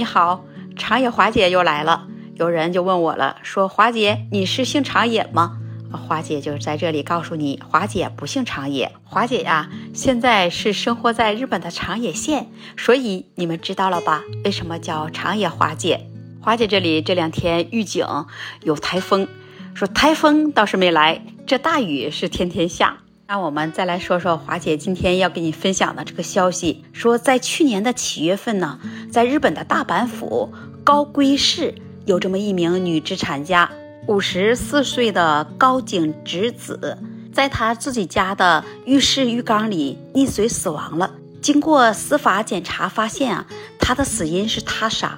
你好，长野华姐又来了。有人就问我了，说华姐你是姓长野吗？华姐就在这里告诉你，华姐不姓长野。华姐呀，现在是生活在日本的长野县，所以你们知道了吧？为什么叫长野华姐？华姐这里这两天预警有台风，说台风倒是没来，这大雨是天天下。那我们再来说说华姐今天要给你分享的这个消息，说在去年的七月份呢，在日本的大阪府高龟市有这么一名女资产家，五十四岁的高井直子，在她自己家的浴室浴缸里溺水死亡了。经过司法检查发现啊，她的死因是他杀。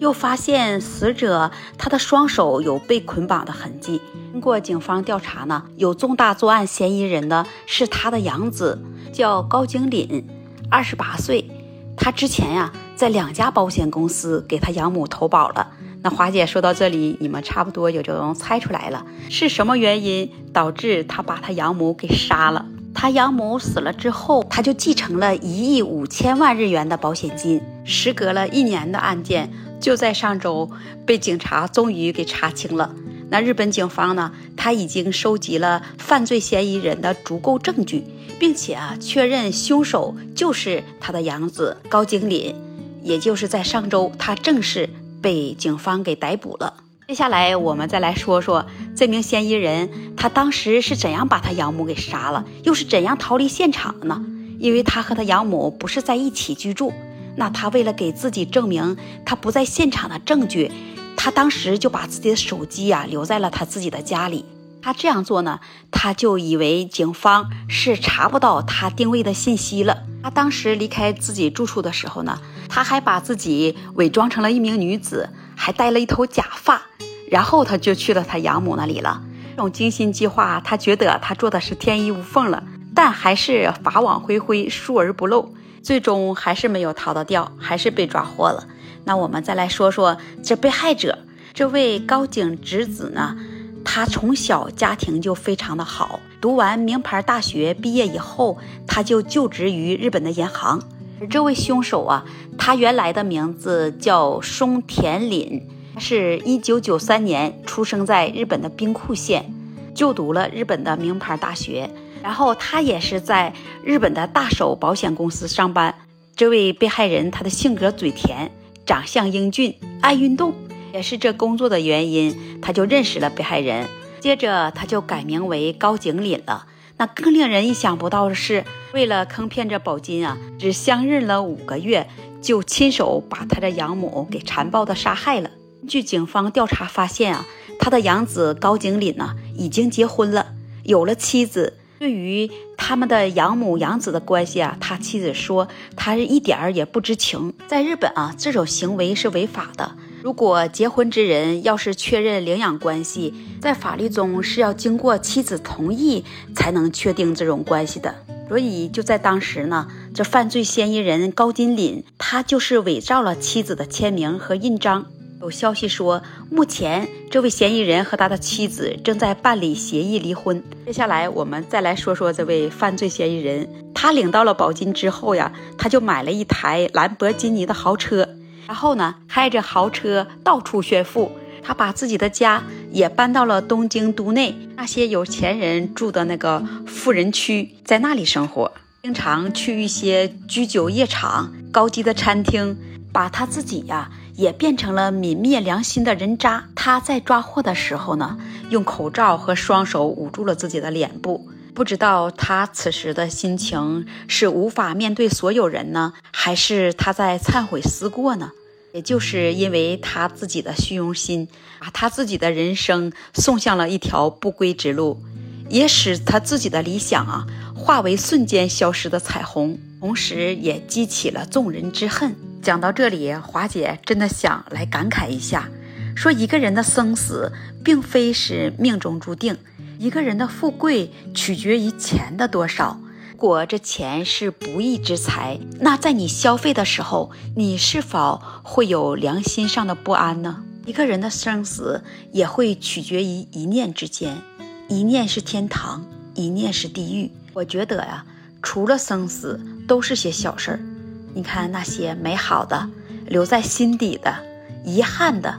又发现死者他的双手有被捆绑的痕迹。经过警方调查呢，有重大作案嫌疑人呢是他的养子，叫高景岭，二十八岁。他之前呀在两家保险公司给他养母投保了。那华姐说到这里，你们差不多也就能猜出来了，是什么原因导致他把他养母给杀了？他养母死了之后，他就继承了一亿五千万日元的保险金。时隔了一年的案件。就在上周，被警察终于给查清了。那日本警方呢？他已经收集了犯罪嫌疑人的足够证据，并且啊，确认凶手就是他的养子高经林。也就是在上周，他正式被警方给逮捕了。接下来，我们再来说说这名嫌疑人，他当时是怎样把他养母给杀了，又是怎样逃离现场的呢？因为他和他养母不是在一起居住。那他为了给自己证明他不在现场的证据，他当时就把自己的手机呀留在了他自己的家里。他这样做呢，他就以为警方是查不到他定位的信息了。他当时离开自己住处的时候呢，他还把自己伪装成了一名女子，还戴了一头假发，然后他就去了他养母那里了。这种精心计划，他觉得他做的是天衣无缝了，但还是法网恢恢，疏而不漏。最终还是没有逃得掉，还是被抓获了。那我们再来说说这被害者，这位高井直子呢？他从小家庭就非常的好，读完名牌大学毕业以后，他就就职于日本的银行。这位凶手啊，他原来的名字叫松田凛，是一九九三年出生在日本的兵库县，就读了日本的名牌大学。然后他也是在日本的大手保险公司上班。这位被害人，他的性格嘴甜，长相英俊，爱运动，也是这工作的原因，他就认识了被害人。接着他就改名为高景岭了。那更令人意想不到的是，为了坑骗这宝金啊，只相认了五个月，就亲手把他的养母给残暴的杀害了。据警方调查发现啊，他的养子高景岭呢，已经结婚了，有了妻子。对于他们的养母养子的关系啊，他妻子说他是一点儿也不知情。在日本啊，这种行为是违法的。如果结婚之人要是确认领养关系，在法律中是要经过妻子同意才能确定这种关系的。所以就在当时呢，这犯罪嫌疑人高金林他就是伪造了妻子的签名和印章。有消息说，目前这位嫌疑人和他的妻子正在办理协议离婚。接下来，我们再来说说这位犯罪嫌疑人。他领到了保金之后呀，他就买了一台兰博基尼的豪车，然后呢，开着豪车到处炫富。他把自己的家也搬到了东京都内那些有钱人住的那个富人区，在那里生活，经常去一些居酒夜场、高级的餐厅，把他自己呀。也变成了泯灭良心的人渣。他在抓获的时候呢，用口罩和双手捂住了自己的脸部。不知道他此时的心情是无法面对所有人呢，还是他在忏悔思过呢？也就是因为他自己的虚荣心，把他自己的人生送向了一条不归之路，也使他自己的理想啊化为瞬间消失的彩虹，同时也激起了众人之恨。讲到这里，华姐真的想来感慨一下，说一个人的生死并非是命中注定，一个人的富贵取决于钱的多少。如果这钱是不义之财，那在你消费的时候，你是否会有良心上的不安呢？一个人的生死也会取决于一念之间，一念是天堂，一念是地狱。我觉得呀，除了生死，都是些小事儿。你看那些美好的、留在心底的、遗憾的，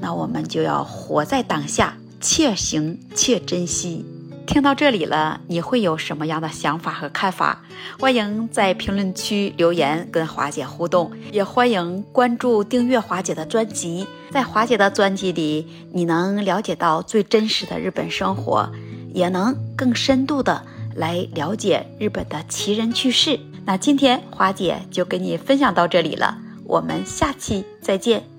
那我们就要活在当下，且行且珍惜。听到这里了，你会有什么样的想法和看法？欢迎在评论区留言跟华姐互动，也欢迎关注订阅华姐的专辑。在华姐的专辑里，你能了解到最真实的日本生活，也能更深度的来了解日本的奇人趣事。那今天华姐就跟你分享到这里了，我们下期再见。